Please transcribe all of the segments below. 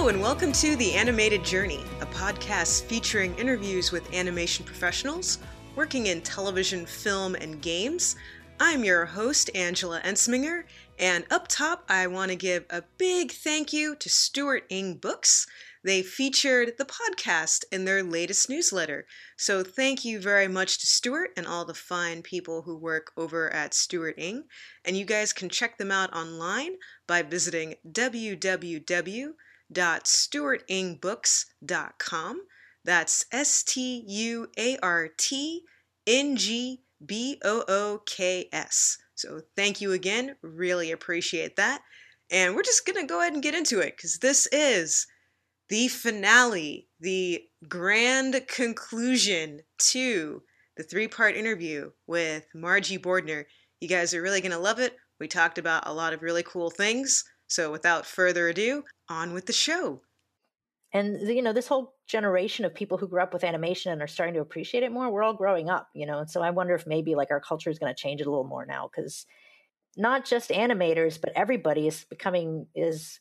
Hello, and welcome to The Animated Journey, a podcast featuring interviews with animation professionals working in television, film, and games. I'm your host, Angela Ensminger, and up top, I want to give a big thank you to Stuart Ng Books. They featured the podcast in their latest newsletter. So thank you very much to Stuart and all the fine people who work over at Stuart Ng. And you guys can check them out online by visiting www.stuartngbooks.com. That's S T U A R T N G B O O K S. So thank you again. Really appreciate that. And we're just going to go ahead and get into it because this is the finale, the grand conclusion to the three part interview with Marji Bordner. You guys are really going to love it. We talked about a lot of really cool things. So without further ado, on with the show. And you know, this whole generation of people who grew up with animation and are starting to appreciate it more, we're all growing up, you know. And so I wonder if maybe like our culture is going to change it a little more now cuz not just animators, but everybody is becoming is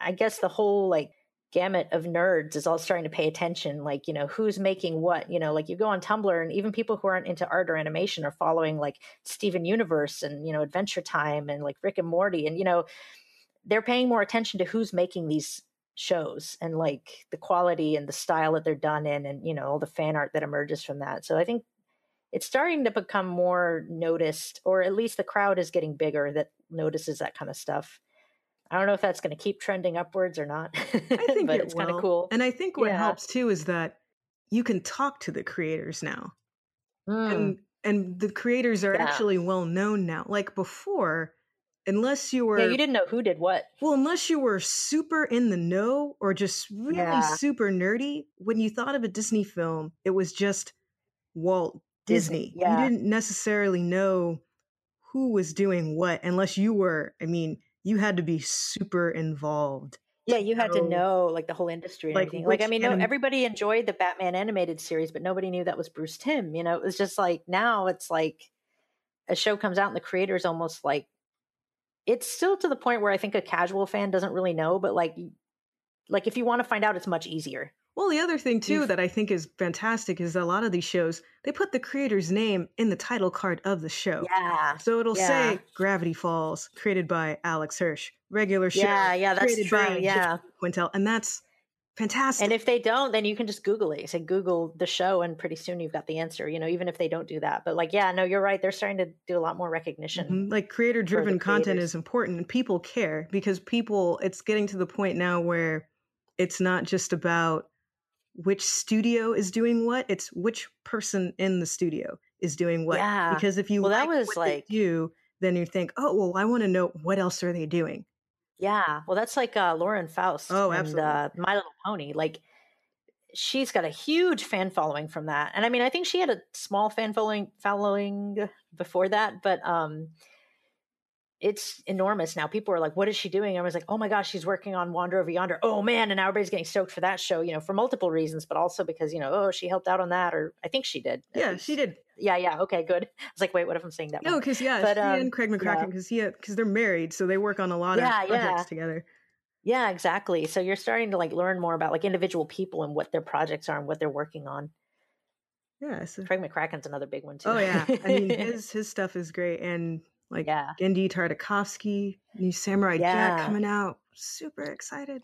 I guess the whole like gamut of nerds is all starting to pay attention like you know who's making what you know like you go on tumblr and even people who aren't into art or animation are following like steven universe and you know adventure time and like rick and morty and you know they're paying more attention to who's making these shows and like the quality and the style that they're done in and you know all the fan art that emerges from that so i think it's starting to become more noticed or at least the crowd is getting bigger that notices that kind of stuff I don't know if that's going to keep trending upwards or not. I think but it it's kind of cool. And I think what yeah. helps too is that you can talk to the creators now. Mm. And and the creators are yeah. actually well known now. Like before, unless you were Yeah, you didn't know who did what. Well, unless you were super in the know or just really yeah. super nerdy, when you thought of a Disney film, it was just Walt Disney. Disney. You didn't necessarily know who was doing what unless you were, I mean, you had to be super involved. Yeah, you had to know like the whole industry and like, everything. Like, I mean, no, everybody enjoyed the Batman animated series, but nobody knew that was Bruce Timm. You know, it was just like now it's like a show comes out and the creator's almost like it's still to the point where I think a casual fan doesn't really know, but like like if you want to find out, it's much easier. Well, the other thing too that I think is fantastic is a lot of these shows they put the creator's name in the title card of the show. Yeah. So it'll yeah. say Gravity Falls, created by Alex Hirsch, regular show. Yeah, yeah, that's created true. By yeah. Quintel, and that's fantastic. And if they don't, then you can just Google it. You say Google the show, and pretty soon you've got the answer. You know, even if they don't do that. But like, yeah, no, you're right. They're starting to do a lot more recognition. Mm-hmm. Like creator driven content is important, and people care because people. It's getting to the point now where it's not just about which studio is doing what it's which person in the studio is doing what yeah. because if you well like that was like you then you think oh well i want to know what else are they doing yeah well that's like uh lauren faust oh absolutely and, uh, my little pony like she's got a huge fan following from that and i mean i think she had a small fan following following before that but um it's enormous now. People are like, "What is she doing?" I was like, "Oh my gosh, she's working on Wander Over Yonder." Oh man, and now everybody's getting stoked for that show. You know, for multiple reasons, but also because you know, oh, she helped out on that, or I think she did. Yeah, she did. Yeah, yeah. Okay, good. I was like, wait, what if I'm saying that? No, because yeah, but, um, and Craig McCracken because yeah. he because they're married, so they work on a lot yeah, of projects yeah. together. Yeah, exactly. So you're starting to like learn more about like individual people and what their projects are and what they're working on. Yeah, so. Craig McCracken's another big one too. Oh yeah, I mean his his stuff is great, and like yeah. Genndy Tartakovsky, new Samurai yeah. Jack coming out. Super excited.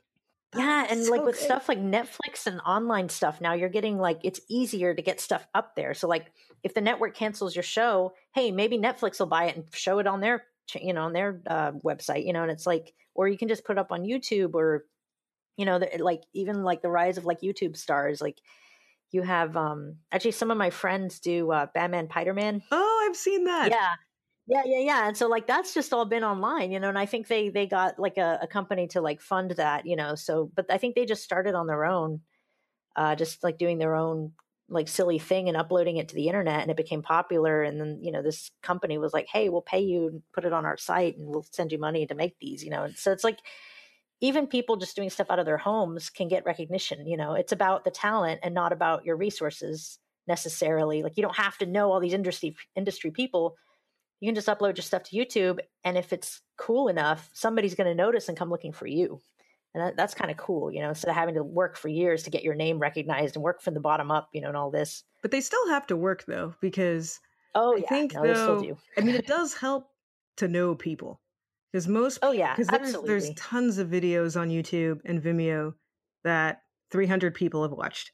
yeah, and so like with good. stuff like Netflix and online stuff now, you're getting like it's easier to get stuff up there. So like if the network cancels your show, hey, maybe Netflix will buy it and show it on their you know on their uh, website, you know, and it's like or you can just put it up on YouTube or you know, the, like even like the rise of like YouTube stars, like you have um actually some of my friends do uh Batman Piderman. Oh, I've seen that. Yeah. Yeah, yeah, yeah. And so like that's just all been online, you know, and I think they they got like a, a company to like fund that, you know. So but I think they just started on their own, uh just like doing their own like silly thing and uploading it to the internet and it became popular and then you know this company was like hey we'll pay you and put it on our site and we'll send you money to make these you know and so it's like even people just doing stuff out of their homes can get recognition you know it's about the talent and not about your resources necessarily like you don't have to know all these industry industry people you can just upload your stuff to YouTube. And if it's cool enough, somebody's going to notice and come looking for you. And that, that's kind of cool you know instead of having to work for years to get your name recognized and work from the bottom up you know and all this. But they still have to work though because oh i yeah. think no, though do. I mean it does help to know people because most oh yeah. because there's, there's tons of videos on youtube and vimeo that 300 people have watched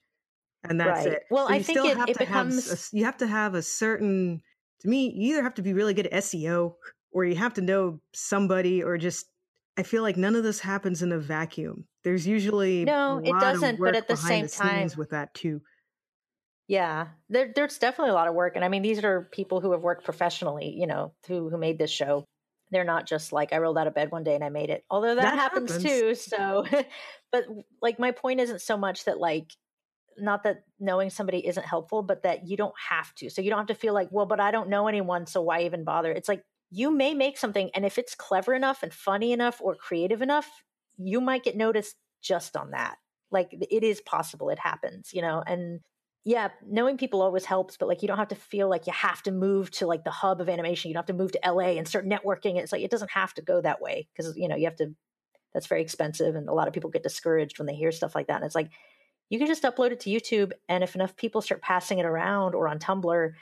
and that's right. it. Well So i you think still it, have it to have becomes a you have to have a certain to me you either have to be really good at seo or you have to know somebody or just i feel like none of this happens in a vacuum there's usually no a it doesn't but at the same the time with that too Yeah, there, there's definitely a lot of work, and I mean, these are people who have worked professionally, you know, who who made this show. They're not just like I rolled out of bed one day and I made it. Although that, That happens, happens. too. So, but like my point isn't so much that like not that knowing somebody isn't helpful, but that you don't have to. So you don't have to feel like, well, but I don't know anyone, so why even bother? It's like you may make something, and if it's clever enough and funny enough or creative enough, you might get noticed just on that. Like it is possible, it happens, you know, and yeah, knowing people always helps, but like you don't have to feel like you have to move to like the hub of animation. You don't have to move to LA and start networking. It's like it doesn't have to go that way because you know you have to. That's very expensive, and a lot of people get discouraged when they hear stuff like that. And it's like you can just upload it to YouTube, and if enough people start passing it around or on Tumblr,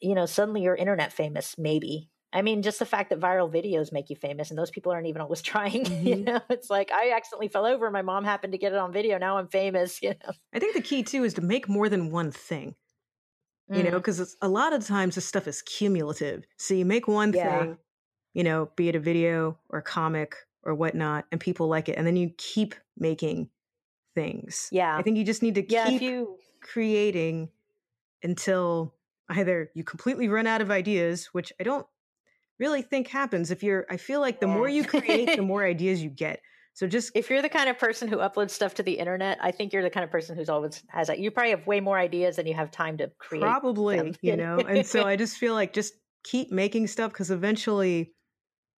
you know, suddenly you're internet famous. Maybe. I mean, just the fact that viral videos make you famous, and those people aren't even always trying. You Mhm. know, it's like I accidentally fell over. My mom happened to get it on video. Now I'm famous. You know. i think the key too is to make more than one thing you know Mm, because a lot of times this stuff is cumulative so you make one Yeah. thing you know be it a video or a comic or whatnot and people like it and then you keep making things Yeah. i think you just need to yeah. keep you creating until either you completely run out of ideas which i don't really think happens if you're i feel like the more you create the more ideas you get so just if you're the kind of person who uploads stuff to the internet, I think you're the kind of person who's always has that. You probably have way more ideas than you have time to create. Probably, them. you know. And so I just feel like just keep making stuff because eventually,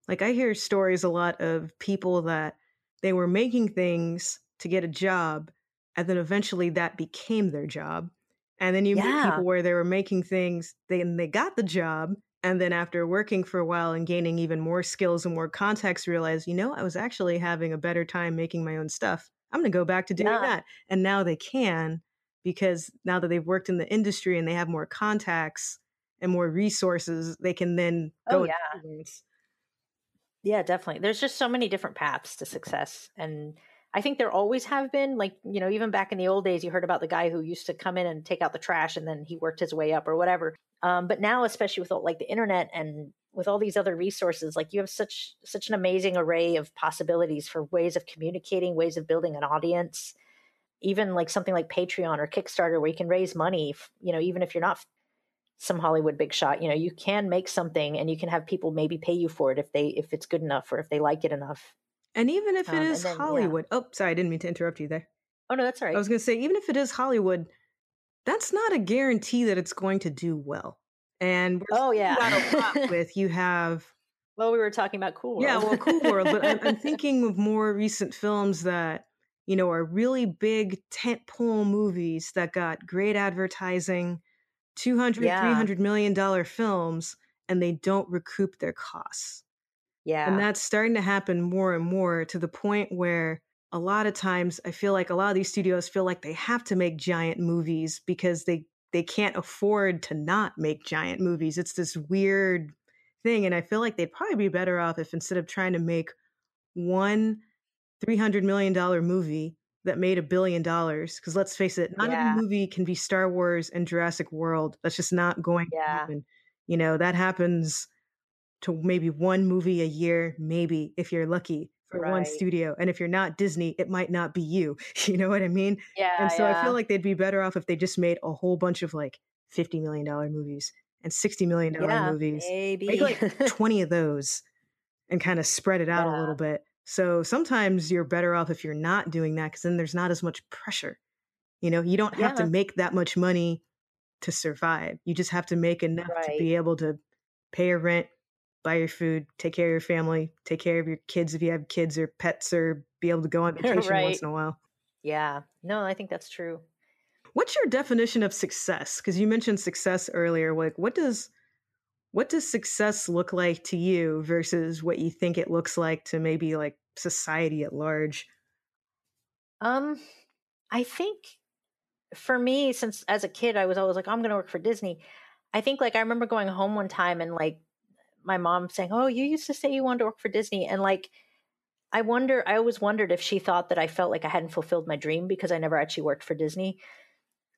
like I hear stories a lot of people that they were making things to get a job, and then eventually that became their job. And then you meet people where they were making things, they and they got the job, and then after working for a while and gaining even more skills and more context, realize, you know, I was actually having a better time making my own stuff. I'm going to go back to doing Yeah. that. And now they can because now that they've worked in the industry and they have more contacts and more resources, they can then oh, go Oh, yeah. Yeah, definitely. There's just so many different paths to success. And I think there always have been. Like, you know, even back in the old days, you heard about the guy who used to come in and take out the trash and then he worked his way up or whatever. Um, but now, especially with all, like the internet and with all these other resources, like you have such such an amazing array of possibilities for ways of communicating, ways of building an audience. Even like something like Patreon or Kickstarter, where you can raise money. You know, even if you're not some Hollywood big shot, you know, you can make something and you can have people maybe pay you for it if they if it's good enough or if they like it enough. And even if it Um, is then, yeah. Hollywood, oh, sorry, I didn't mean to interrupt you there. Oh no, that's all right. I was going to say, even if it is Hollywood, that's not a guarantee that it's going to do well. And we're Oh yeah. with you have well, we were talking about Cool World. Yeah, well, Cool World, but I'm, I'm thinking of more recent films that you know are really big tentpole movies that got great advertising, 200 Yeah. 300 million dollar films and they don't recoup their costs. Yeah. And that's starting to happen more and more to the point where a lot of times I feel like a lot of these studios feel like they have to make giant movies because they they can't afford to not make giant movies. It's this weird thing and I feel like they'd probably be better off if instead of trying to make one 300 million dollar movie that made a billion dollars because let's face it not Yeah. every movie can be Star Wars and Jurassic World. That's just not going to Yeah. happen. You know, that happens to maybe one movie a year, maybe if you're lucky for one studio. And if you're not Disney, it might not be you. You know what I mean? yeah. and so I feel like they'd be better off if they just made a whole bunch of like $50 million movies and $60 million yeah, movies. maybe. Make like 20 of those and kind of spread it out a little bit. So sometimes you're better off if you're not doing that because then there's not as much pressure. You know, you don't have to make that much money to survive. You just have to make enough to be able to pay your rent, buy your food, take care of your family, take care of your kids if you have kids or pets, or be able to go on vacation once in a while. yeah. No, I think that's true. What's your definition of success? Because you mentioned success earlier. Like, what does what does success look like to you versus what you think it looks like to maybe like society at large? Um, I think for me, since as a kid, I was always like, I'm going to work for Disney. I think like I remember going home one time and like my mom saying, "Oh, you used to say you wanted to work for Disney," and like I wonder, I always wondered if she thought that I felt like I hadn't fulfilled my dream because I never actually worked for Disney.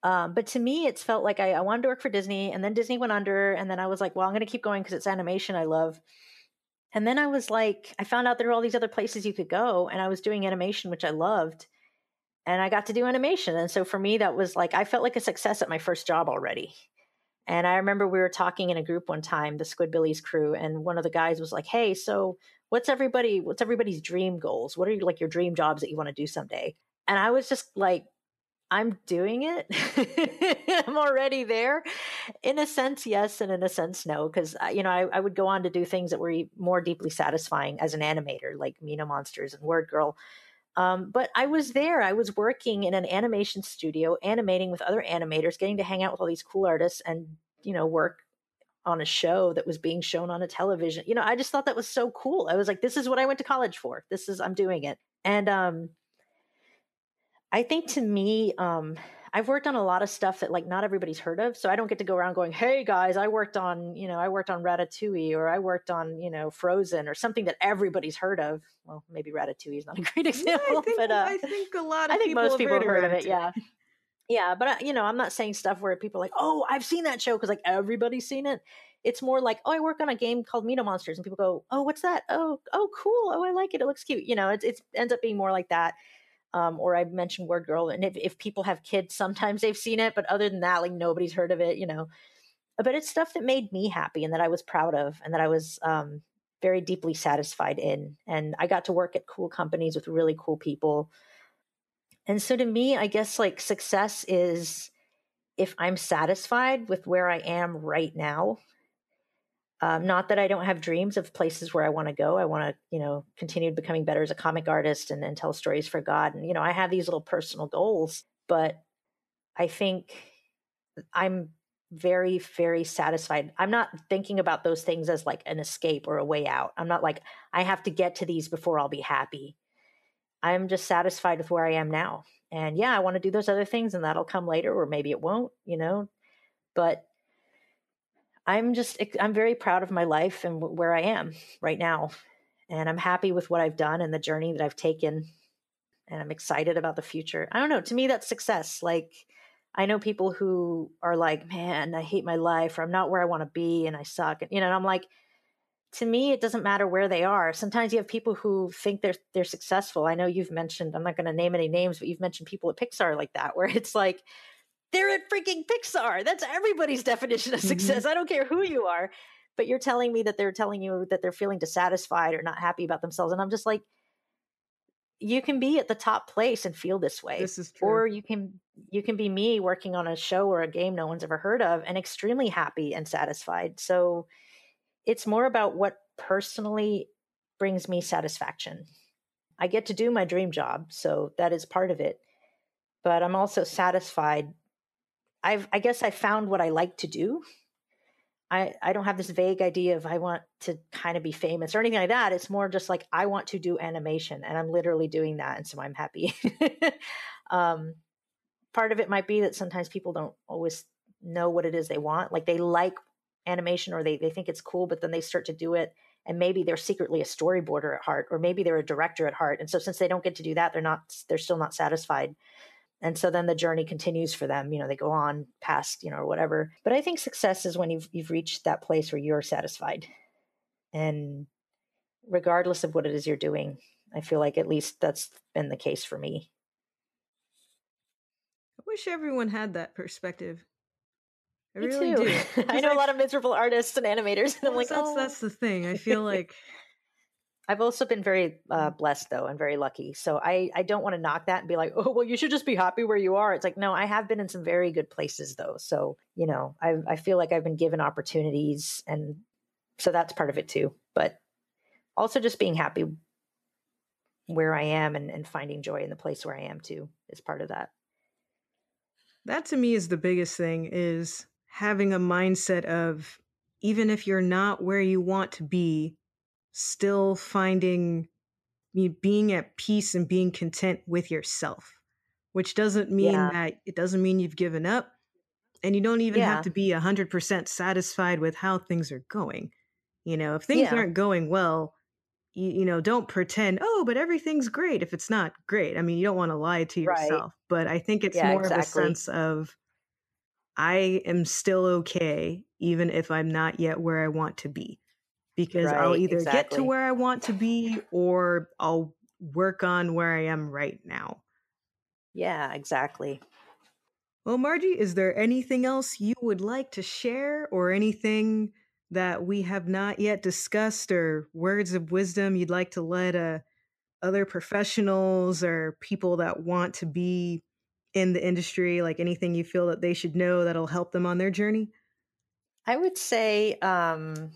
Um, but to me, it's felt like I, I, wanted to work for Disney, and then Disney went under, and then I was like, well, I'm going to keep going because it's animation I love. And then I was like, I found out there were all these other places you could go, and I was doing animation, which I loved, and I got to do animation. And so for me, that was like I felt like a success at my first job already. And I remember we were talking in a group one time, the Squidbillies crew, and one of the guys was like, "Hey, so what's everybody? What's everybody's dream goals? What are like your dream jobs that you want to do someday?" And I was just like, "I'm doing it. I'm already there." In a sense, yes, and in a sense, no, because uh, you know I, I, would go on to do things that were more deeply satisfying as an animator, like Mina Monsters and Word Girl um, but I was there. I was working in an animation studio, animating with other animators, getting to hang out with all these cool artists and, you know, work on a show that was being shown on a television. You know, I just thought that was so cool. I was like, this is what I went to college for. This is, I'm doing it. And um, I think to me, um, I've worked on a lot of stuff that like not everybody's heard of. So I don't get to go around going, "Hey guys, I worked on, you know, I worked on Ratatouille or I worked on, you know, Frozen or something that everybody's heard of." Well, maybe Ratatouille is not a great example, yeah, I think, but uh, I think a lot of I think most have people heard have heard of, of it. Yeah. Yeah, but uh, you know, I'm not saying stuff where people are like, "Oh, I've seen that show" because like everybody's seen it. It's more like, "Oh, I work on a game called Mina Monsters," and people go, "Oh, what's that? Oh, oh, cool. Oh, I like it. It looks cute." You know, it, it ends up being more like that um, or I mentioned Word Girl, and if, if people have kids, sometimes they've seen it, but other than that, like nobody's heard of it, you know. But it's stuff that made me happy and that I was proud of, and that I was um, very deeply satisfied in. And I got to work at cool companies with really cool people. And so to me, I guess like success is if I'm satisfied with where I am right now um, not that I don't have dreams of places where I want to go. I want to, you know, continue becoming better as a comic artist and, and tell stories for God. And, you know, I have these little personal goals, but I think I'm very, very satisfied. I'm not thinking about those things as like an escape or a way out. I'm not like, I have to get to these before I'll be happy. I'm just satisfied with where I am now. And yeah, I want to do those other things and that'll come later, or maybe it won't, you know, but I'm just I'm very proud of my life and where I am right now. And I'm happy with what I've done and the journey that I've taken. And I'm excited about the future. I don't know, to me that's success. Like I know people who are like, "Man, I hate my life or I'm not where I want to be and I suck." And, you know, and I'm like to me it doesn't matter where they are. Sometimes you have people who think they're they're successful. I know you've mentioned I'm not going to name any names, but you've mentioned people at Pixar like that where it's like they're at freaking Pixar. That's everybody's definition of success. Mm-hmm. I don't care who you are. But you're telling me that they're telling you that they're feeling dissatisfied or not happy about themselves. And I'm just like, you can be at the top place and feel this way. This is true. Or you can you can be me working on a show or a game no one's ever heard of and extremely happy and satisfied. So it's more about what personally brings me satisfaction. I get to do my dream job, so that is part of it. But I'm also satisfied I've I guess I found what I like to do. I I don't have this vague idea of I want to kind of be famous or anything like that. It's more just like I want to do animation and I'm literally doing that and so I'm happy. um part of it might be that sometimes people don't always know what it is they want. Like they like animation or they they think it's cool but then they start to do it and maybe they're secretly a storyboarder at heart or maybe they're a director at heart and so since they don't get to do that they're not they're still not satisfied and so then the journey continues for them you know they go on past you know or whatever but i think success is when you've you've reached that place where you're satisfied and regardless of what it is you're doing i feel like at least that's been the case for me i wish everyone had that perspective I me really too. do. I know a lot of miserable artists and animators, and I'm like, that's oh. that's the thing. I feel like I've also been very uh, blessed though and very lucky. So I, I don't want to knock that and be like, oh, well, you should just be happy where you are. It's like, no, I have been in some very good places though. So, you know, I, I feel like I've been given opportunities and so that's part of it too. But also just being happy where I am and, and finding joy in the place where I am too is part of that. That to me is the biggest thing is having a mindset of even if you're not where you want to be, still finding being at peace and being content with yourself, which doesn't mean Yeah. that it doesn't mean you've given up. And you don't even have to be 100% satisfied with how things are going. You know, if things Yeah. aren't going well, you, you know, don't pretend, oh, but everything's great if it's not great. I mean, you don't want to lie to Right. yourself, but I think it's Yeah, more of a sense of I am still okay, even if I'm not yet where I want to be. Because I'll Right, either get to where I want to be or I'll work on where I am right now. Yeah, exactly. Well, Marji, is there anything else you would like to share or anything that we have not yet discussed or words of wisdom you'd like to let uh, other professionals or people that want to be in the industry, like anything you feel that they should know that'll help them on their journey? I would say, um,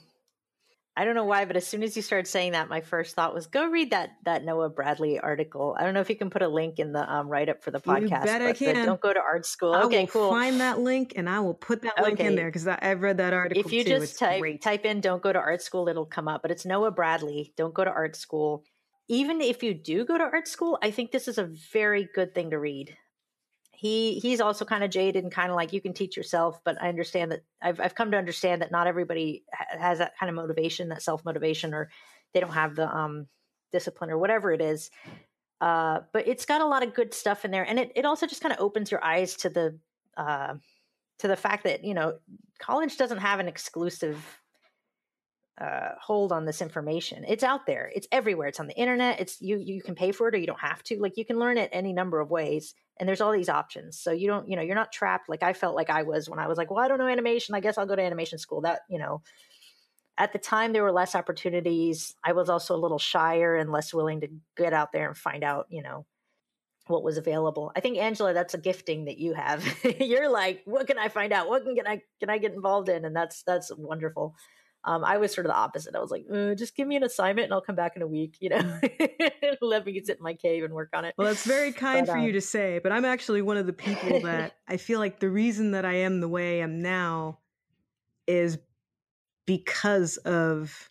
I don't know why, but as soon as you started saying that, my first thought was go read that that Noah Bradley article. I don't know if you can put a link in the um, write up for the podcast. You bet I the can. don't go to art school. I okay, will cool. find that link and I will put that link in there because I've read that article if you too. just it's type great. type in "don't go to art school," it'll come up. But it's Noah Bradley. Don't go to art school. Even if you do go to art school, I think this is a very good thing to read. He he's also kind of jaded and kind of like you can teach yourself, but I understand that I've I've come to understand that not everybody has that kind of motivation, that self motivation, or they don't have the um discipline or whatever it is. Uh, but it's got a lot of good stuff in there, and it it also just kind of opens your eyes to the uh, to the fact that you know college doesn't have an exclusive uh, hold on this information. It's out there. It's everywhere. It's on the internet. It's you. You can pay for it or you don't have to. Like you can learn it any number of ways, and there's all these options. So you don't. You know, you're not trapped. Like I felt like I was when I was like, well, I don't know animation. I guess I'll go to animation school. That you know. At the time, there were less opportunities. I was also a little shyer and less willing to get out there and find out, you know, what was available. I think Angela, that's a gifting that you have. You're like, what can I find out? What can, can I can I get involved in? And that's that's wonderful. Um, I was sort of the opposite. I was like, uh, just give me an assignment and I'll come back in a week. You know, let me sit in my cave and work on it. Well, that's very kind But, for you um, to say, but I'm actually one of the people that I feel like the reason that I am the way I am now is because of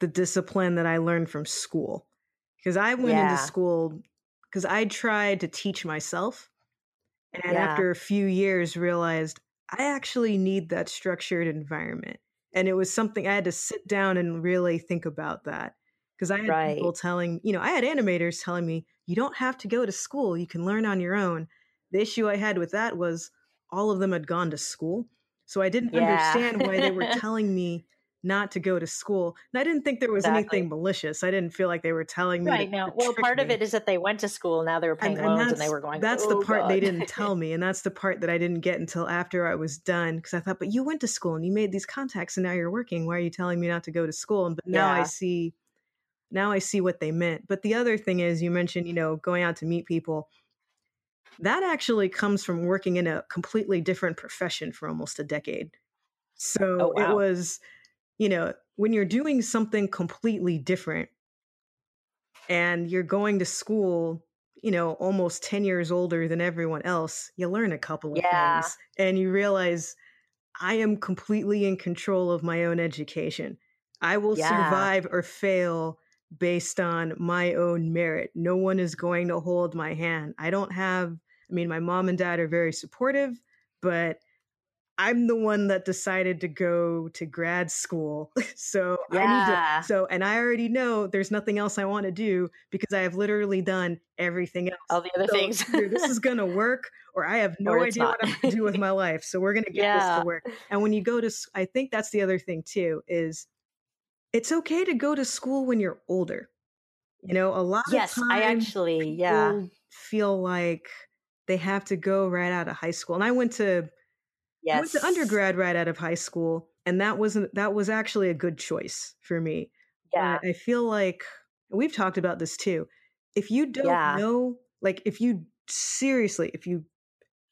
the discipline that I learned from school. Because I went Yeah. into school because I tried to teach myself. And Yeah. after a few years, realized I actually need that structured environment. And it was something I had to sit down and really think about that. Because I had Right. people telling, you know, I had animators telling me, you don't have to go to school, you can learn on your own. The issue I had with that was all of them had gone to school. So I didn't Yeah. understand why they were telling me not to go to school. And I didn't think there was Exactly. anything malicious. I didn't feel like they were telling me Right now, well, part of it is that they went to school. Now they were paying and, and loans, that's and they were going. To That's "Oh, the part they didn't tell me and that's the part that i didn't get until after i was done because i thought but you went to school and you made these contacts and now you're working why are you telling me not to go to school and but now i see now i see what they meant but the other thing is you mentioned you know going out to meet people that actually comes from working in a completely different profession for almost a decade oh, so Oh, it was you know when you're doing something completely different and you're going to school, you know, almost 10 years older than everyone else, you learn a couple of Yeah. things and you realize I am completely in control of my own education. I will Yeah. survive or fail based on my own merit. No one is going to hold my hand. I don't have, I mean, my mom and dad are very supportive, but I'm the one that decided to go to grad school. So I need Yeah. to so and I already know there's nothing else I want to do because I have literally done everything else. All the other So things. this is going to work or I have no idea what. I'm going to do with my life. So we're going to get this to work. And when you go to I think that's the other thing too is it's okay to go to school when you're older. You know, a lot yes, of I actually, yeah, feel like they have to go right out of high school. And I went to I went yes, to undergrad right out of high school, and that wasn't that was actually a good choice for me. Yeah, But I feel like we've talked about this too. If you don't Yeah. know, like if you seriously, if you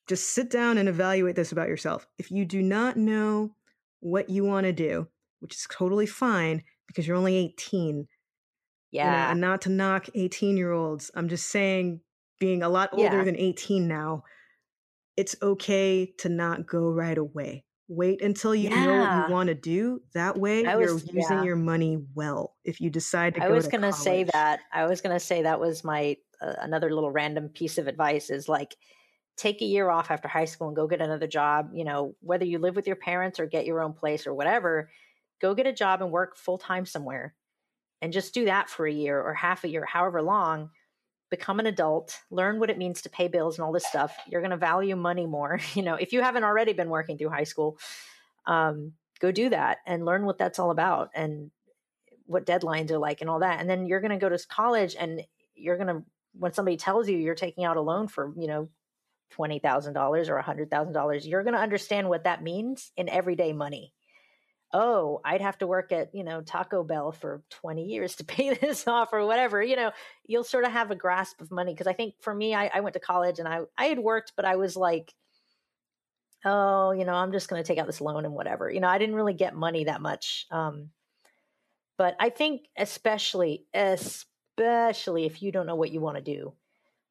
just sit down and evaluate this about yourself, if you do not know what you want to do, which is totally fine because you're only 18, you know, yeah, and not to knock 18 year olds. I'm just saying, being a lot older Yeah. than 18 now, it's okay to not go right away. Wait until you yeah. know what you want to do. That way, was, you're using yeah. your money well. If you decide to, I was going to say that. I was going to say that was my uh, another little random piece of advice is like take a year off after high school and go get another job. You know, whether you live with your parents or get your own place or whatever, go get a job and work full time somewhere, and just do that for a year or half a year, however long become an adult, learn what it means to pay bills and all this stuff. You're going to value money more. You know, if you haven't already been working through high school, um, go do that and learn what that's all about and what deadlines are like and all that. And then you're going to go to college and you're going to, when somebody tells you you're taking out a loan for, you know, $20,000 or $100,000, you're going to understand what that means in everyday money oh, I'd have to work at, you know, Taco Bell for 20 years to pay this off or whatever, you know, you'll sort of have a grasp of money. Cause I think for me, I, I went to college and I, I had worked, but I was like, oh, you know, I'm just going to take out this loan and whatever. You know, I didn't really get money that much. Um, but I think especially, especially if you don't know what you want to do.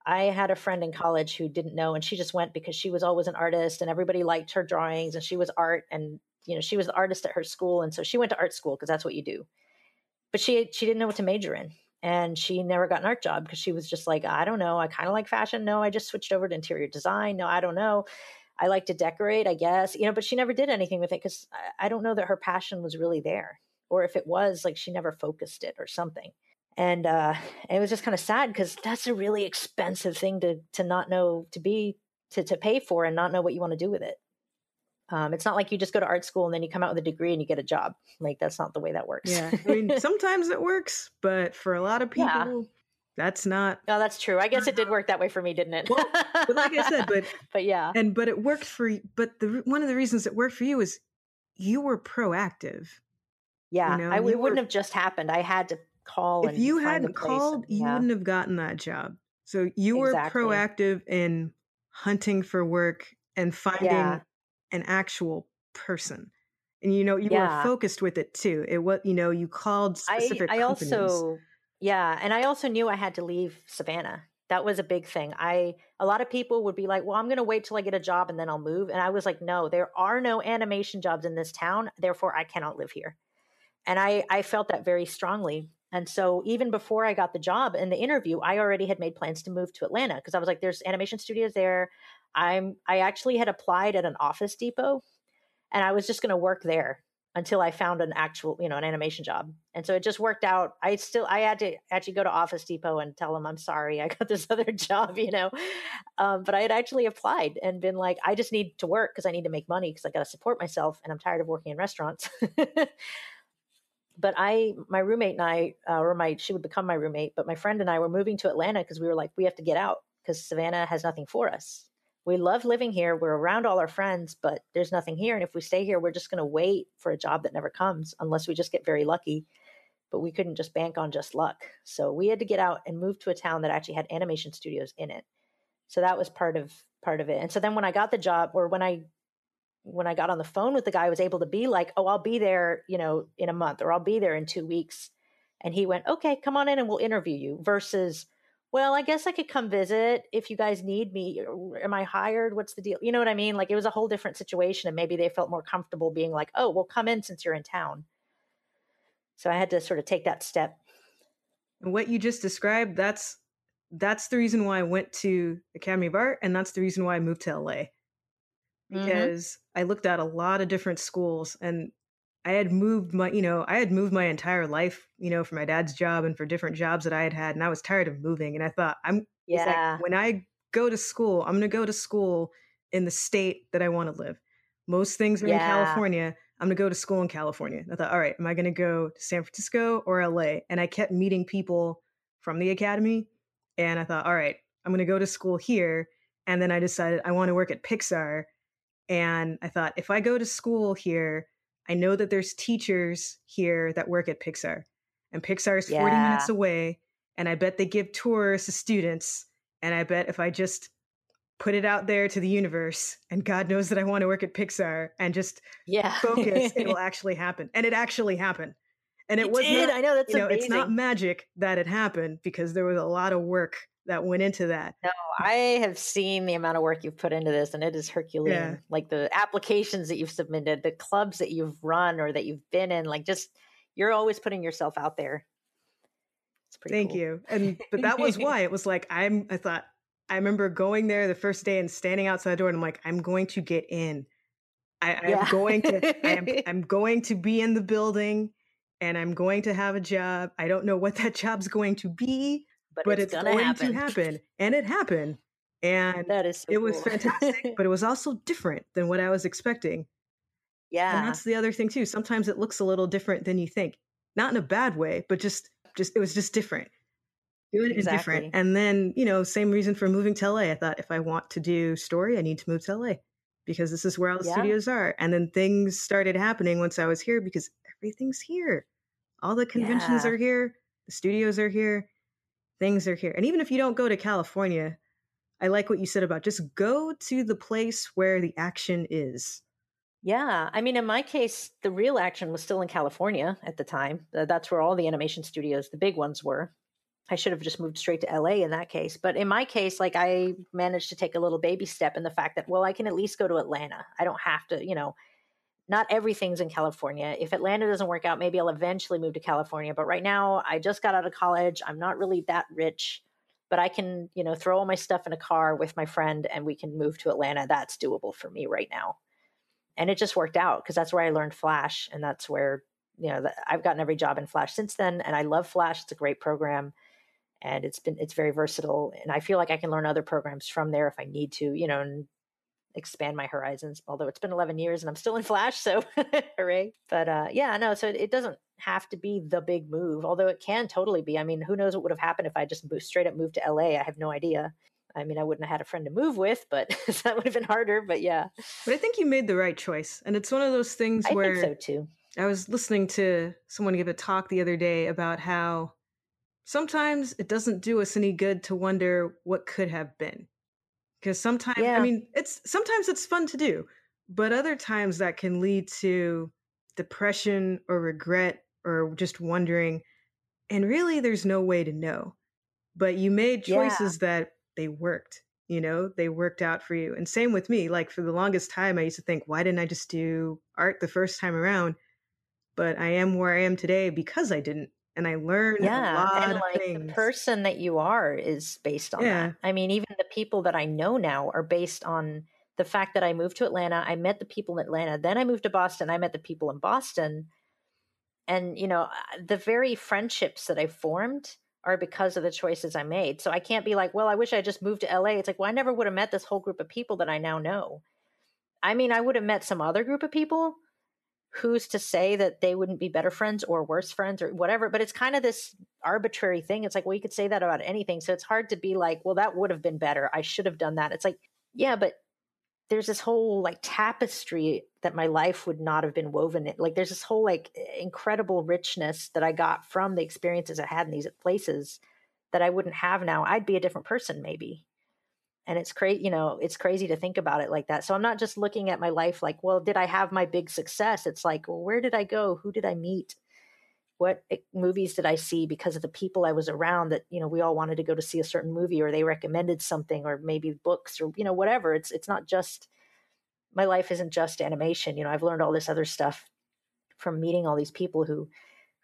I had a friend in college who didn't know, and she just went because she was always an artist, and everybody liked her drawings, and she was art, and you know she was the artist at her school and so she went to art school because that's what you do. But she she didn't know what to major in and she never got an art job because she was just like i don't know i kind of like fashion no i just switched over to interior design no i don't know i like to decorate i guess you know but she never did anything with it because I, I don't know that her passion was really there or if it was like she never focused it or something. And uh it was just kind of sad because that's a really expensive thing to to not know to be to to pay for and not know what you want to do with it um, it's not like you just go to art school and then you come out with a degree and you get a job. Like that's not the way that works. Yeah, I mean sometimes it works, but for a lot of people, yeah. that's not. Oh, that's true. I guess it did work that way for me, didn't it? well, but like I said, but but yeah, and but it worked for. But the one of the reasons it worked for you is you were proactive. Yeah, you know, I, it were, wouldn't have just happened. I had to call. If you hadn't called, and, yeah. you wouldn't have gotten that job. So you were exactly. proactive in hunting for work and finding yeah an actual person and you know you yeah. were focused with it too it was you know you called specific I, I companies. also yeah and i also knew i had to leave savannah that was a big thing i a lot of people would be like well i'm going to wait till i get a job and then i'll move and i was like no there are no animation jobs in this town therefore i cannot live here and i i felt that very strongly and so even before i got the job in the interview i already had made plans to move to atlanta because i was like there's animation studios there I'm I actually had applied at an office depot and I was just going to work there until I found an actual, you know, an animation job. And so it just worked out. I still I had to actually go to Office Depot and tell them I'm sorry I got this other job, you know. Um, but I had actually applied and been like, I just need to work because I need to make money because I got to support myself and I'm tired of working in restaurants. but I, my roommate and I, uh, or my, she would become my roommate, but my friend and I were moving to Atlanta because we were like, we have to get out because Savannah has nothing for us we love living here. We're around all our friends, but there's nothing here. And if we stay here, we're just going to wait for a job that never comes unless we just get very lucky. But we couldn't just bank on just luck. So we had to get out and move to a town that actually had animation studios in it. So that was part of part of it. And so then when I got the job or when I when I got on the phone with the guy, I was able to be like, "Oh, I'll be there, you know, in a month or I'll be there in 2 weeks." And he went, "Okay, come on in and we'll interview you." Versus well, I guess I could come visit if you guys need me. Am I hired? What's the deal? You know what I mean? Like it was a whole different situation. And maybe they felt more comfortable being like, oh, well, come in since you're in town. So I had to sort of take that step. What you just described, that's that's the reason why I went to Academy of Art and that's the reason why I moved to LA. Mm-hmm. Because. I looked at a lot of different schools and I had moved my, you know, I had moved my entire life, you know, for my dad's job and for different jobs that I had had, and I was tired of moving. And I thought, I'm, yeah, like, when I go to school, I'm going to go to school in the state that I want to live. Most things are yeah. in California. I'm going to go to school in California. And I thought, all right, am I going to go to San Francisco or LA? And I kept meeting people from the academy, and I thought, all right, I'm going to go to school here. And then I decided I want to work at Pixar. And I thought, if I go to school here, I know that there's teachers here that work at Pixar, and Pixar is 40 yeah. minutes away. And I bet they give tours to students. And I bet if I just put it out there to the universe, and God knows that I want to work at Pixar and just yeah. focus, it'll actually happen. And it actually happened. And it, it was did. Not, I know that's you know, amazing. It's not magic that it happened because there was a lot of work that went into that. No, I have seen the amount of work you've put into this, and it is Herculean. Yeah. Like the applications that you've submitted, the clubs that you've run or that you've been in, like just you're always putting yourself out there. It's pretty. Thank cool. you. And but that was why it was like I'm. I thought I remember going there the first day and standing outside the door, and I'm like, I'm going to get in. I, I yeah. am going to. I am. I'm going to be in the building, and I'm going to have a job. I don't know what that job's going to be but, but it's, it's going happen. to happen. And it happened. And that is so it cool. was fantastic, but it was also different than what I was expecting. Yeah. And that's the other thing too. Sometimes it looks a little different than you think. Not in a bad way, but just just it was just different. Good exactly. and different. And then, you know, same reason for moving to LA. I thought if I want to do story, I need to move to LA because this is where all the yeah. studios are. And then things started happening once I was here because everything's here. All the conventions yeah. are here, the studios are here things are here. And even if you don't go to California, I like what you said about just go to the place where the action is. Yeah. I mean, in my case, the real action was still in California at the time. That's where all the animation studios, the big ones, were. I should have just moved straight to LA in that case. But in my case, like I managed to take a little baby step in the fact that, well, I can at least go to Atlanta. I don't have to, you know, not everything's in California. If Atlanta doesn't work out, maybe I'll eventually move to California. But right now, I just got out of college. I'm not really that rich, but I can, you know, throw all my stuff in a car with my friend and we can move to Atlanta. That's doable for me right now. And it just worked out because that's where I learned Flash. And that's where, you know, I've gotten every job in Flash since then. And I love Flash. It's a great program and it's been, it's very versatile. And I feel like I can learn other programs from there if I need to, you know, and expand my horizons although it's been 11 years and i'm still in flash so hooray. But uh yeah no so it doesn't have to be the big move although it can totally be. I mean who knows what would have happened if i just moved, straight up moved to la i have no idea. I mean i wouldn't have had a friend to move with but that would have been harder but yeah. But i think you made the right choice and it's one of those things I where so too. I was listening to someone give a talk the other day about how sometimes it doesn't do us any good to wonder what could have been because sometimes yeah. i mean it's sometimes it's fun to do but other times that can lead to depression or regret or just wondering and really there's no way to know but you made choices yeah. that they worked you know they worked out for you and same with me like for the longest time i used to think why didn't i just do art the first time around but i am where i am today because i didn't and I learned yeah, a lot and like things. The person that you are is based on yeah. that. I mean, even the people that I know now are based on the fact that I moved to Atlanta. I met the people in Atlanta. Then I moved to Boston. I met the people in Boston. And, you know, the very friendships that I formed are because of the choices I made. So I can't be like, well, I wish I just moved to LA. It's like, well, I never would have met this whole group of people that I now know. I mean, I would have met some other group of people, who's to say that they wouldn't be better friends or worse friends or whatever but it's kind of this arbitrary thing. It's like well you could say that about anything. So it's hard to be like well that would have been better. I should have done that. It's like yeah but there's this whole like tapestry that my life would not have been woven in. Like there's this whole like incredible richness that i got from the experiences i had in these places that i wouldn't have now. I'd be a different person maybe and it's crazy you know it's crazy to think about it like that. So i'm not just looking at my life like well did i have my big success? It's like well where did i go? Who did i meet? What eh, movies did i see because of the people i was around that you know we all wanted to go to see a certain movie or they recommended something or maybe books or you know whatever. It's it's not just my life isn't just animation. You know i've learned all this other stuff from meeting all these people who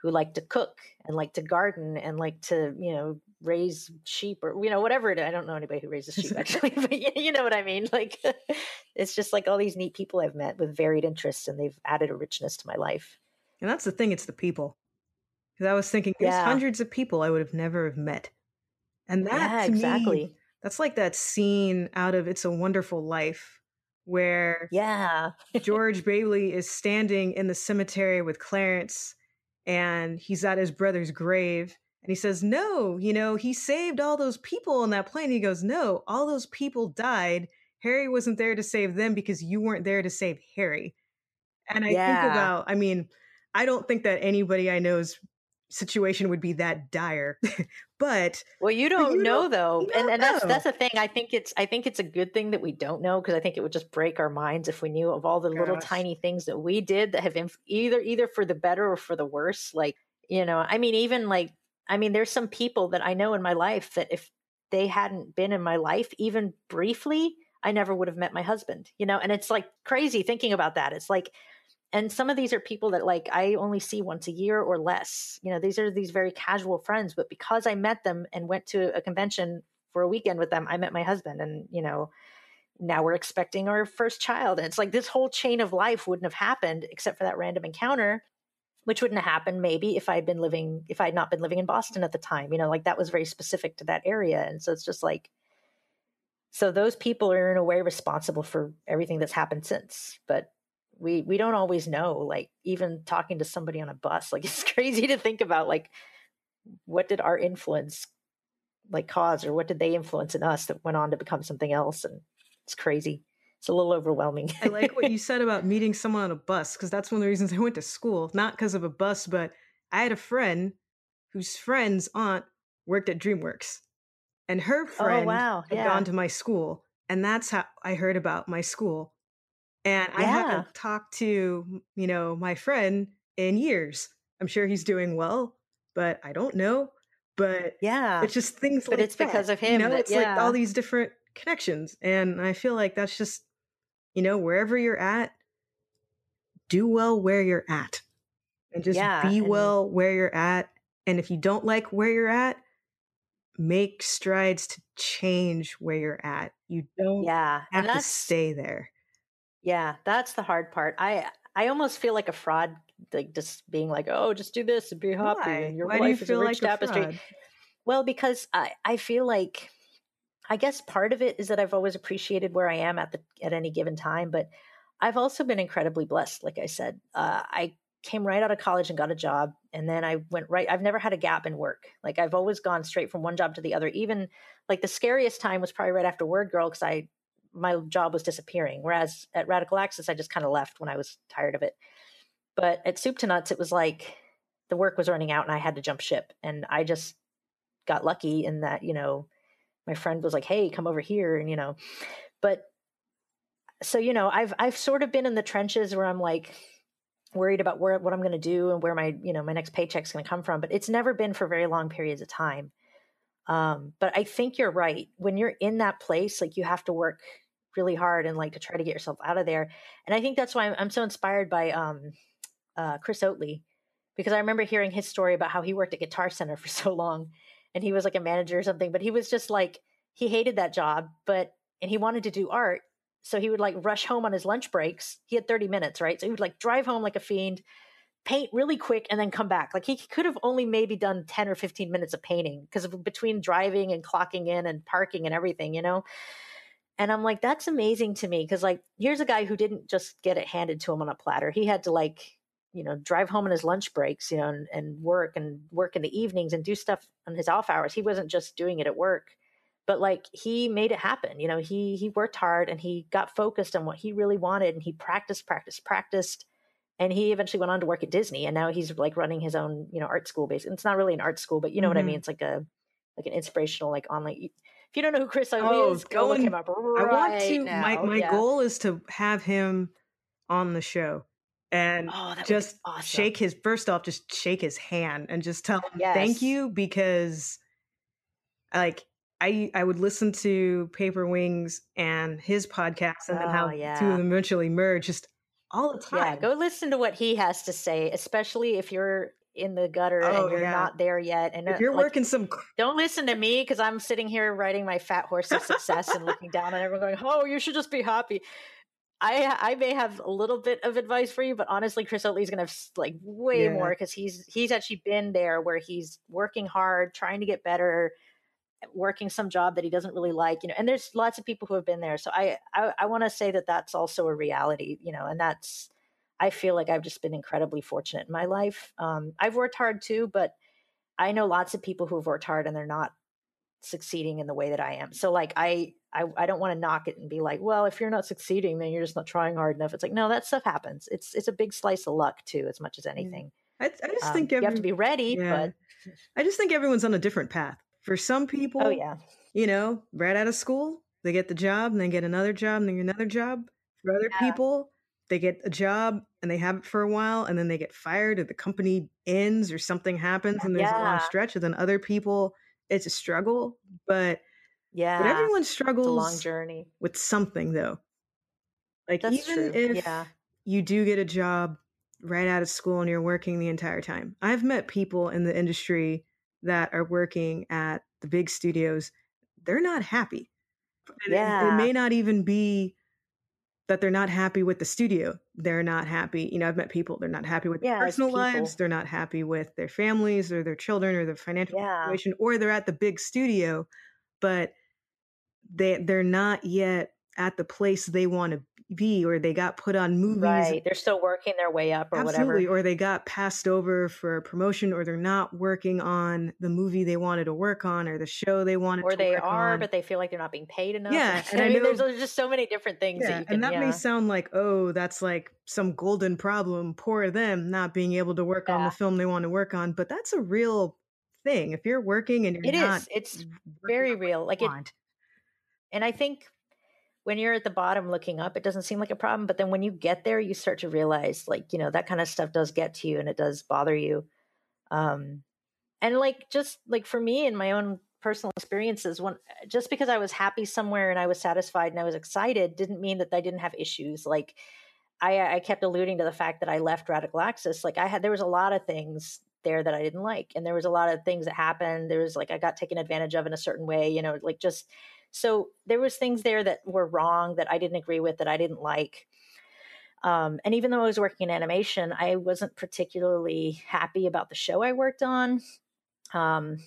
who like to cook and like to garden and like to you know raise sheep or you know whatever it, i don't know anybody who raises sheep actually but you, you know what i mean? Like it's just like all these neat people i've met with varied interests and they've added a richness to my life. And that's the thing it's the people. Because i was thinking there's yeah. hundreds of people i would have never have met. And that yeah, exactly me, that's like that scene out of it's a wonderful life where yeah. George bailey is standing in the cemetery with clarence and he's at his brother's grave and he says, No, you know, he saved all those people on that plane. He goes, No, all those people died. Harry wasn't there to save them because you weren't there to save Harry. And I yeah. think about, I mean, I don't think that anybody I know's situation would be that dire. but well, you don't you know don't, though, and and know. that's that's the thing. I think it's I think it's a good thing that we don't know because I think it would just break our minds if we knew of all the Gosh. little tiny things that we did that have inf- either either for the better or for the worse. Like you know, I mean, even like I mean, there's some people that I know in my life that if they hadn't been in my life, even briefly, I never would have met my husband, you know? And it's like crazy thinking about that. It's like, and some of these are people that like I only see once a year or less. You know, these are these very casual friends, but because I met them and went to a convention for a weekend with them, I met my husband and, you know, now we're expecting our first child. And it's like this whole chain of life wouldn't have happened except for that random encounter, which wouldn't have happened maybe if I had been living, if I had not been living in Boston at the time. You know, like that was very specific to that area. And so it's just like, so those people are in a way responsible for everything that's happened since. But we we don't always know. Like even talking to somebody on a bus, like it's crazy to think about like what did our influence like cause or what did they influence in us that went on to become something else and it's crazy. It's a little overwhelming. I like what you said about meeting someone on a bus because that's one of the reasons I went to school. Not because of a bus, but I had a friend whose friend's aunt worked at DreamWorks, and her oh friend wow. had Yeah. gone to my school, and that's how I heard about my school. And I haven't talked to you know my friend in years. I'm sure he's doing well, but I don't know. But Yeah. it's just things But like it's because that, of You him know, that- it's like all these different connections, and I feel like that's just you know wherever you're at, do well where you're at, and just Yeah, be well where you're at. And if you don't like where you're at, make strides to change where you're at. You don't Yeah. have to stay there. Yeah, that's the hard part. I I almost feel like a fraud, like just being like, "Oh, just do this and be happy, Why? and your Why do you life is a feel rich like a tapestry." fraud? Well, because I I feel like, I guess part of it is that I've always appreciated where I am at the at any given time, but I've also been incredibly blessed. Like I said, uh, I came right out of college and got a job, and then I went right. I've never had a gap in work. Like I've always gone straight from one job to the other. Even like the scariest time was probably right after Word Girl because I my job was disappearing. Whereas at Radical Axis, I just kind of left when I was tired of it. But at Soup2Nuts, it was like the work was running out and I had to jump ship. And I just got lucky in that, you know, my friend was like, hey, come over here. And, you know, but so, you know, I've, I've sort of been in the trenches where I'm like worried about where, what I'm going to do and where my, you know, my next paycheck's going to come from, but it's never been for very long periods of time. Um, but I think you're right. When you're in that place, like you have to work really hard and like to try to get yourself out of there. And I think that's why I'm, I'm so inspired by um, uh, Chris Oatley, because I remember hearing his story about how he worked at Guitar Center for so long, and he was like a manager or something. But he was just like he hated that job, but and he wanted to do art, so he would like rush home on his lunch breaks. He had 30 minutes, right? So he would like drive home like a fiend, paint really quick, and then come back. Like he could have only maybe done 10 or 15 minutes of painting because of between driving and clocking in and parking and everything, you know. And I'm like, that's amazing to me because like here's a guy who didn't just get it handed to him on a platter. He had to like you know drive home on his lunch breaks you know and, and work and work in the evenings and do stuff on his off hours he wasn't just doing it at work but like he made it happen you know he he worked hard and he got focused on what he really wanted and he practiced practiced practiced and he eventually went on to work at disney and now he's like running his own you know art school base it's not really an art school but you know what i mean mm-hmm. it's like a like an inspirational like online if you don't know who chris Oh, is go look him up I want to. now. My my Yeah. goal is to have him on the show and oh just awesome. shake his first off, just shake his hand and just tell him thank you because, like, I I would listen to Paper Wings and his podcast and then how Oh, the two of them eventually merge just all the time. Yeah, go listen to what he has to say, especially if you're in the gutter Oh, and you're yeah. not there yet. And if uh, you're like, working some, don't listen to me because I'm sitting here riding my fat horse of success and looking down at everyone, going, "Oh, you should just be happy." I I may have a little bit of advice for you, but honestly, Chris Oatley's gonna have like way Yeah. more because he's he's actually been there where he's working hard, trying to get better, working some job that he doesn't really like, you know. And there's lots of people who have been there, so I I, I want to say that that's also a reality, you know, and that's I feel like I've just been incredibly fortunate in my life. Um, I've worked hard too, but I know lots of people who've worked hard and they're not succeeding in the way that I am. So like I I, I don't want to knock it and be like, well, if you're not succeeding, then you're just not trying hard enough. It's like, no, that stuff happens. It's it's a big slice of luck too, as much as anything. I, I just Um, think you have to be ready, yeah. but I just think everyone's on a different path. For some people, oh yeah, you know, right out of school, they get the job and they get another job and then another job. For other Yeah. people, they get a job and they have it for a while and then they get fired or the company ends or something happens and there's a long stretch. And then other people, it's a struggle. But Yeah. But everyone struggles long journey. with something though. Like That's even true. if Yeah. you do get a job right out of school and you're working the entire time. I've met people in the industry that are working at the big studios. They're not happy. And it- it may not even be that they're not happy with the studio. They're not happy. You know, I've met people, they're not happy with their Yeah, as personal lives. They're not happy with their families or their children or their financial Yeah. situation, or they're at the big studio, but they they're not yet at the place they want to be, or they got put on movies Right. They're still working their way up or Absolutely. whatever. Or they got passed over for a promotion, or they're not working on the movie they wanted to work on, or the show they wanted to work on. Or they are, on. but they feel like they're not being paid enough. Yeah, and I, I mean, there's, know- there's just so many different things that you can. and that yeah. may sound like, oh, that's like some golden problem. Poor them not being able to work on the film they want to work on. But that's a real thing. If you're working and you're It not is. It's very real. Like it, want, and I think when you're at the bottom looking up, it doesn't seem like a problem. But then when you get there, you start to realize, like, you know, that kind of stuff does get to you and it does bother you. Um, and like, just like for me and my own personal experiences, when just because I was happy somewhere and I was satisfied and I was excited didn't mean that I didn't have issues. Like, I, I kept alluding to the fact that I left Radical Axis. Like, I had, there was a lot of things there that I didn't like. And there was a lot of things that happened. There was like, I got taken advantage of in a certain way, you know, like just, so there was things there that were wrong that I didn't agree with that I didn't like. Um, and even though I was working in animation, I wasn't particularly happy about the show I worked on. Um,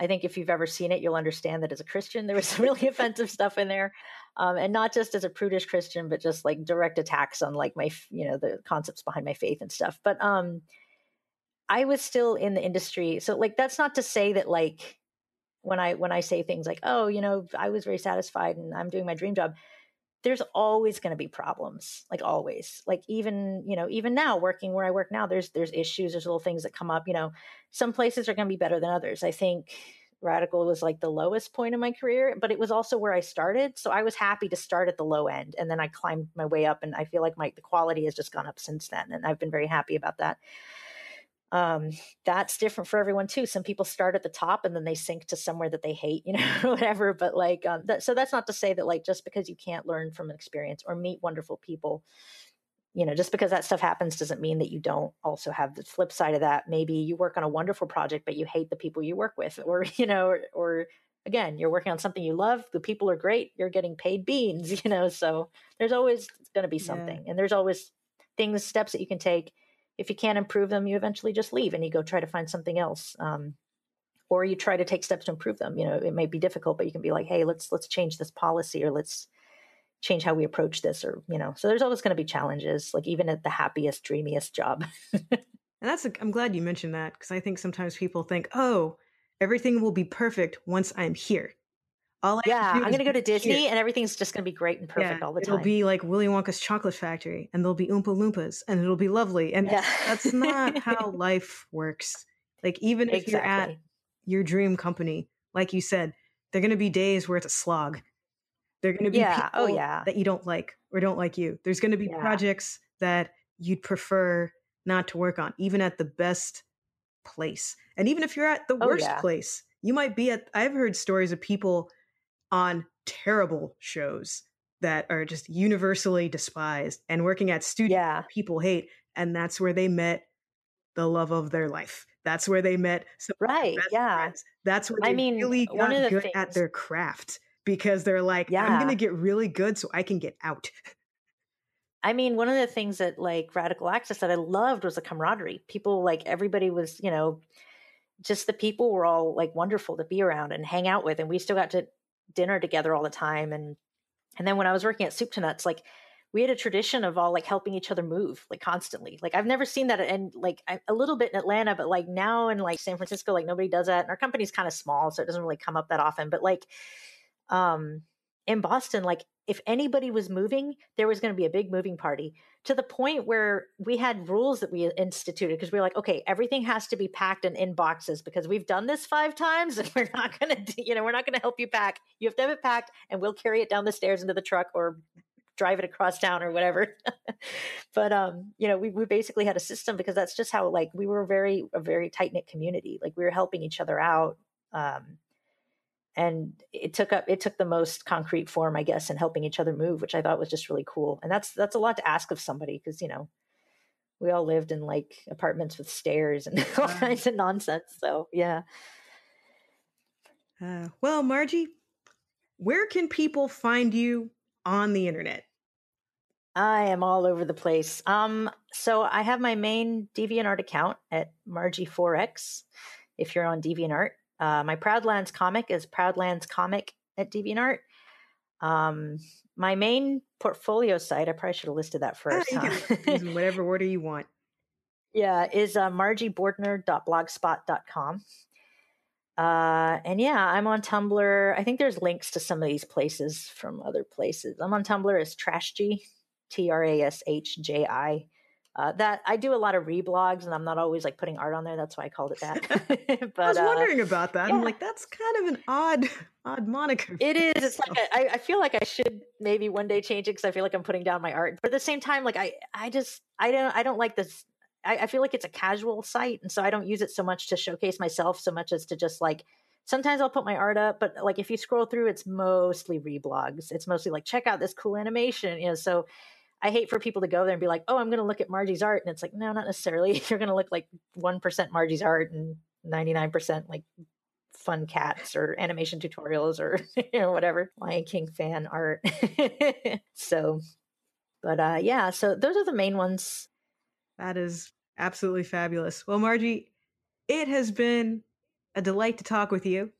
I think if you've ever seen it, you'll understand that as a Christian, there was some really offensive stuff in there, um, and not just as a prudish Christian, but just like direct attacks on like my, you know, the concepts behind my faith and stuff. But um, I was still in the industry, so like that's not to say that like when I when I say things like, oh, you know, I was very satisfied and I'm doing my dream job. There's always going to be problems, like always. Like even you know, even now working where I work now, there's there's issues, there's little things that come up. You know, some places are going to be better than others. I think Radical was like the lowest point in my career, but it was also where I started. So I was happy to start at the low end, and then I climbed my way up, and I feel like my the quality has just gone up since then, and I've been very happy about that um, that's different for everyone too. Some people start at the top and then they sink to somewhere that they hate, you know, whatever. But like, um, that, so that's not to say that like just because you can't learn from an experience or meet wonderful people, you know, just because that stuff happens doesn't mean that you don't also have the flip side of that. Maybe you work on a wonderful project, but you hate the people you work with, or you know, or, or again, you're working on something you love. The people are great. You're getting paid beans, you know. So there's always going to be Yeah. something, and there's always things, steps that you can take if you can't improve them, you eventually just leave and you go try to find something else. Um, or you try to take steps to improve them. You know, it may be difficult, but you can be like, hey, let's let's change this policy or let's change how we approach this or you know so there's always going to be challenges like even at the happiest dreamiest job and that's. I'm glad you mentioned that because I think sometimes people think, oh, everything will be perfect once I'm here. All I yeah, I'm going to go to disney here. and everything's just going to be great and perfect Yeah, all the time. it'll be like Willy Wonka's chocolate factory, and there'll be Oompa Loompas, and it'll be lovely. And yeah that's not how life works. Like even if you're at your dream company, like you said, there are going to be days where it's a slog. There are going to be yeah oh, people oh yeah that you don't like or don't like you. There's going to be Yeah. projects that you'd prefer not to work on, even at the best place. And even if you're at the Oh, worst yeah. place, you might be at. I've heard stories of people on terrible shows that are just universally despised and working at studios yeah people hate. And that's where they met the love of their life. That's where they met some right yeah friends. That's where I they mean, really got good at their craft because they're like, I'm going to get really good so I can get out. I mean, one of the things that like radical axis that I loved was the camaraderie. People like everybody was, you know, just the people were all like wonderful to be around and hang out with, and we still got to dinner together all the time. And and then when I was working at Soup2Nuts, like we had a tradition of all like helping each other move like constantly. Like I've never seen that, and like I, a little bit in Atlanta, but like now in like San Francisco, like nobody does that. And our company's kind of small, so it doesn't really come up that often. But like, um, in Boston, like if anybody was moving, there was going to be a big moving party to the point where we had rules that we instituted because we were like, okay, everything has to be packed and in boxes because we've done this five times and we're not going to, you know, we're not going to help you pack. You have to have it packed and we'll carry it down the stairs into the truck or drive it across town or whatever. but, um, you know, we, we basically had a system because that's just how, like, we were very, a very tight knit community. Like we were helping each other out. Um, and it took up it took the most concrete form i guess in helping each other move which i thought was just really cool and that's that's a lot to ask of somebody because you know we all lived in like apartments with stairs and all kinds of nonsense so yeah uh, well marji where can people find you on the internet I am all over the place. Um, so I have my main DeviantArt account at Marji4X. If you're on DeviantArt, uh, my Proudlands comic is Proudlands Comic at DeviantArt. Um, my main portfolio site, I probably should have listed that first. huh? whatever order you want. Yeah, is uh, marjibordner.blogspot.com. Uh, and yeah, I'm on Tumblr. I think there's links to some of these places from other places. I'm on Tumblr as Trashji, T R A S H J I. Uh, that I do a lot of reblogs, and I'm not always like putting art on there. That's why I called it that. but I was wondering uh, about that. Yeah. I'm like, that's kind of an odd, odd moniker. It is. It's like I, I feel like I should maybe one day change it because I feel like I'm putting down my art. But at the same time, like I, I just I don't I don't like this. I, I feel like it's a casual site, and so I don't use it so much to showcase myself so much as to just like sometimes I'll put my art up, but like if you scroll through, it's mostly reblogs. It's mostly like check out this cool animation, you know. So I hate for people to go there and be like, oh, I'm going to look at Marji's art. And it's like, no, not necessarily. You're going to look like 1% Marji's art and 99% like fun cats or animation tutorials or you know whatever lion king fan art so but uh yeah so those are the main ones that is absolutely fabulous well marji it has been a delight to talk with you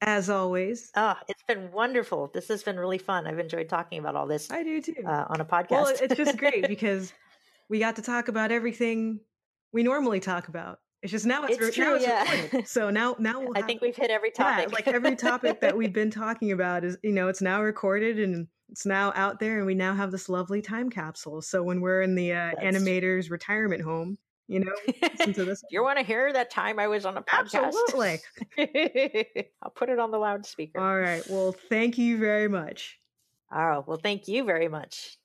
as always. It's been wonderful. This has been really fun. I've enjoyed talking about all this. I do too. Uh, on a podcast. Well, it's just great because we got to talk about everything we normally talk about. It's just now it's, it's true, now it's yeah. recorded. So now now we'll I think we've hit every topic. Yeah, like every topic that we've been talking about is you know it's now recorded and it's now out there and we now have this lovely time capsule. So when we're in the uh, animators retirement home, you know, listen to this. you want to hear that time I was on a podcast? Absolutely. I'll put it on the loudspeaker. All right. Well, thank you very much. Oh, well, thank you very much.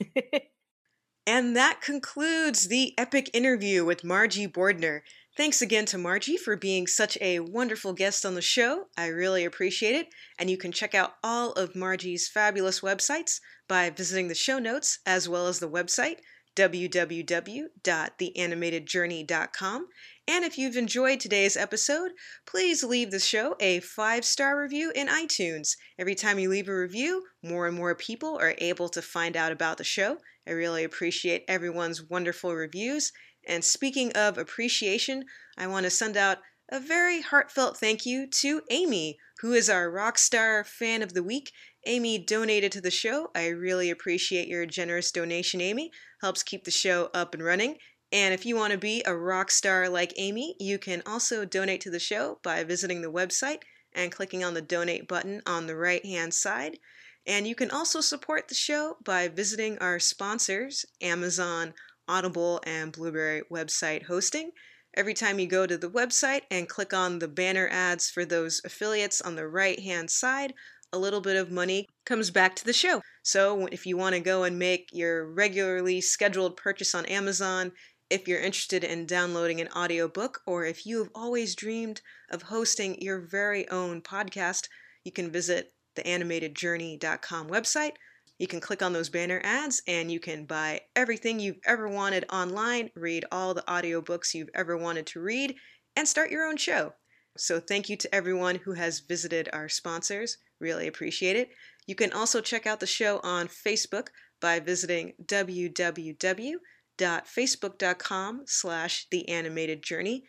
and that concludes the epic interview with Marji Bordner. Thanks again to Marji for being such a wonderful guest on the show. I really appreciate it. And you can check out all of Marji's fabulous websites by visiting the show notes as well as the website www.theanimatedjourney.com. And if you've enjoyed today's episode, please leave the show a five star review in iTunes. Every time you leave a review, more and more people are able to find out about the show. I really appreciate everyone's wonderful reviews. And speaking of appreciation, I want to send out a very heartfelt thank you to Amy, who is our Rockstar Fan of the Week. Amy donated to the show. I really appreciate your generous donation, Amy. Helps keep the show up and running. And if you want to be a rock star like Amy, you can also donate to the show by visiting the website and clicking on the donate button on the right hand side. And you can also support the show by visiting our sponsors, Amazon, Audible, and Blubrry website hosting. Every time you go to the website and click on the banner ads for those affiliates on the right hand side, a little bit of money comes back to the show. So if you want to go and make your regularly scheduled purchase on Amazon, if you're interested in downloading an audiobook, or if you have always dreamed of hosting your very own podcast, you can visit the animatedjourney.com website. You can click on those banner ads and you can buy everything you've ever wanted online, read all the audiobooks you've ever wanted to read, and start your own show. So, thank you to everyone who has visited our sponsors. Really appreciate it. You can also check out the show on Facebook by visiting www.facebook.com slash the animated journey.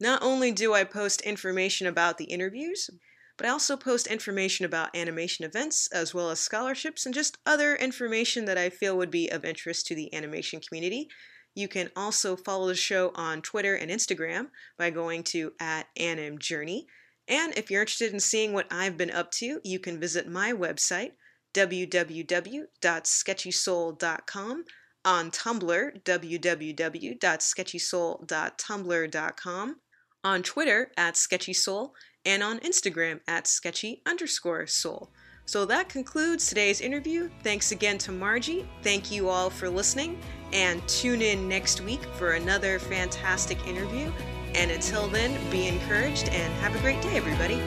Not only do I post information about the interviews, but I also post information about animation events as well as scholarships and just other information that I feel would be of interest to the animation community. You can also follow the show on Twitter and Instagram by going to at animjourney. And if you're interested in seeing what I've been up to, you can visit my website, www.sketchysoul.com, on Tumblr, www.sketchysoul.tumblr.com, on Twitter at sketchysoul, and on Instagram at sketchy underscore soul. So that concludes today's interview. Thanks again to Marji. Thank you all for listening, and tune in next week for another fantastic interview. And until then, be encouraged and have a great day, everybody.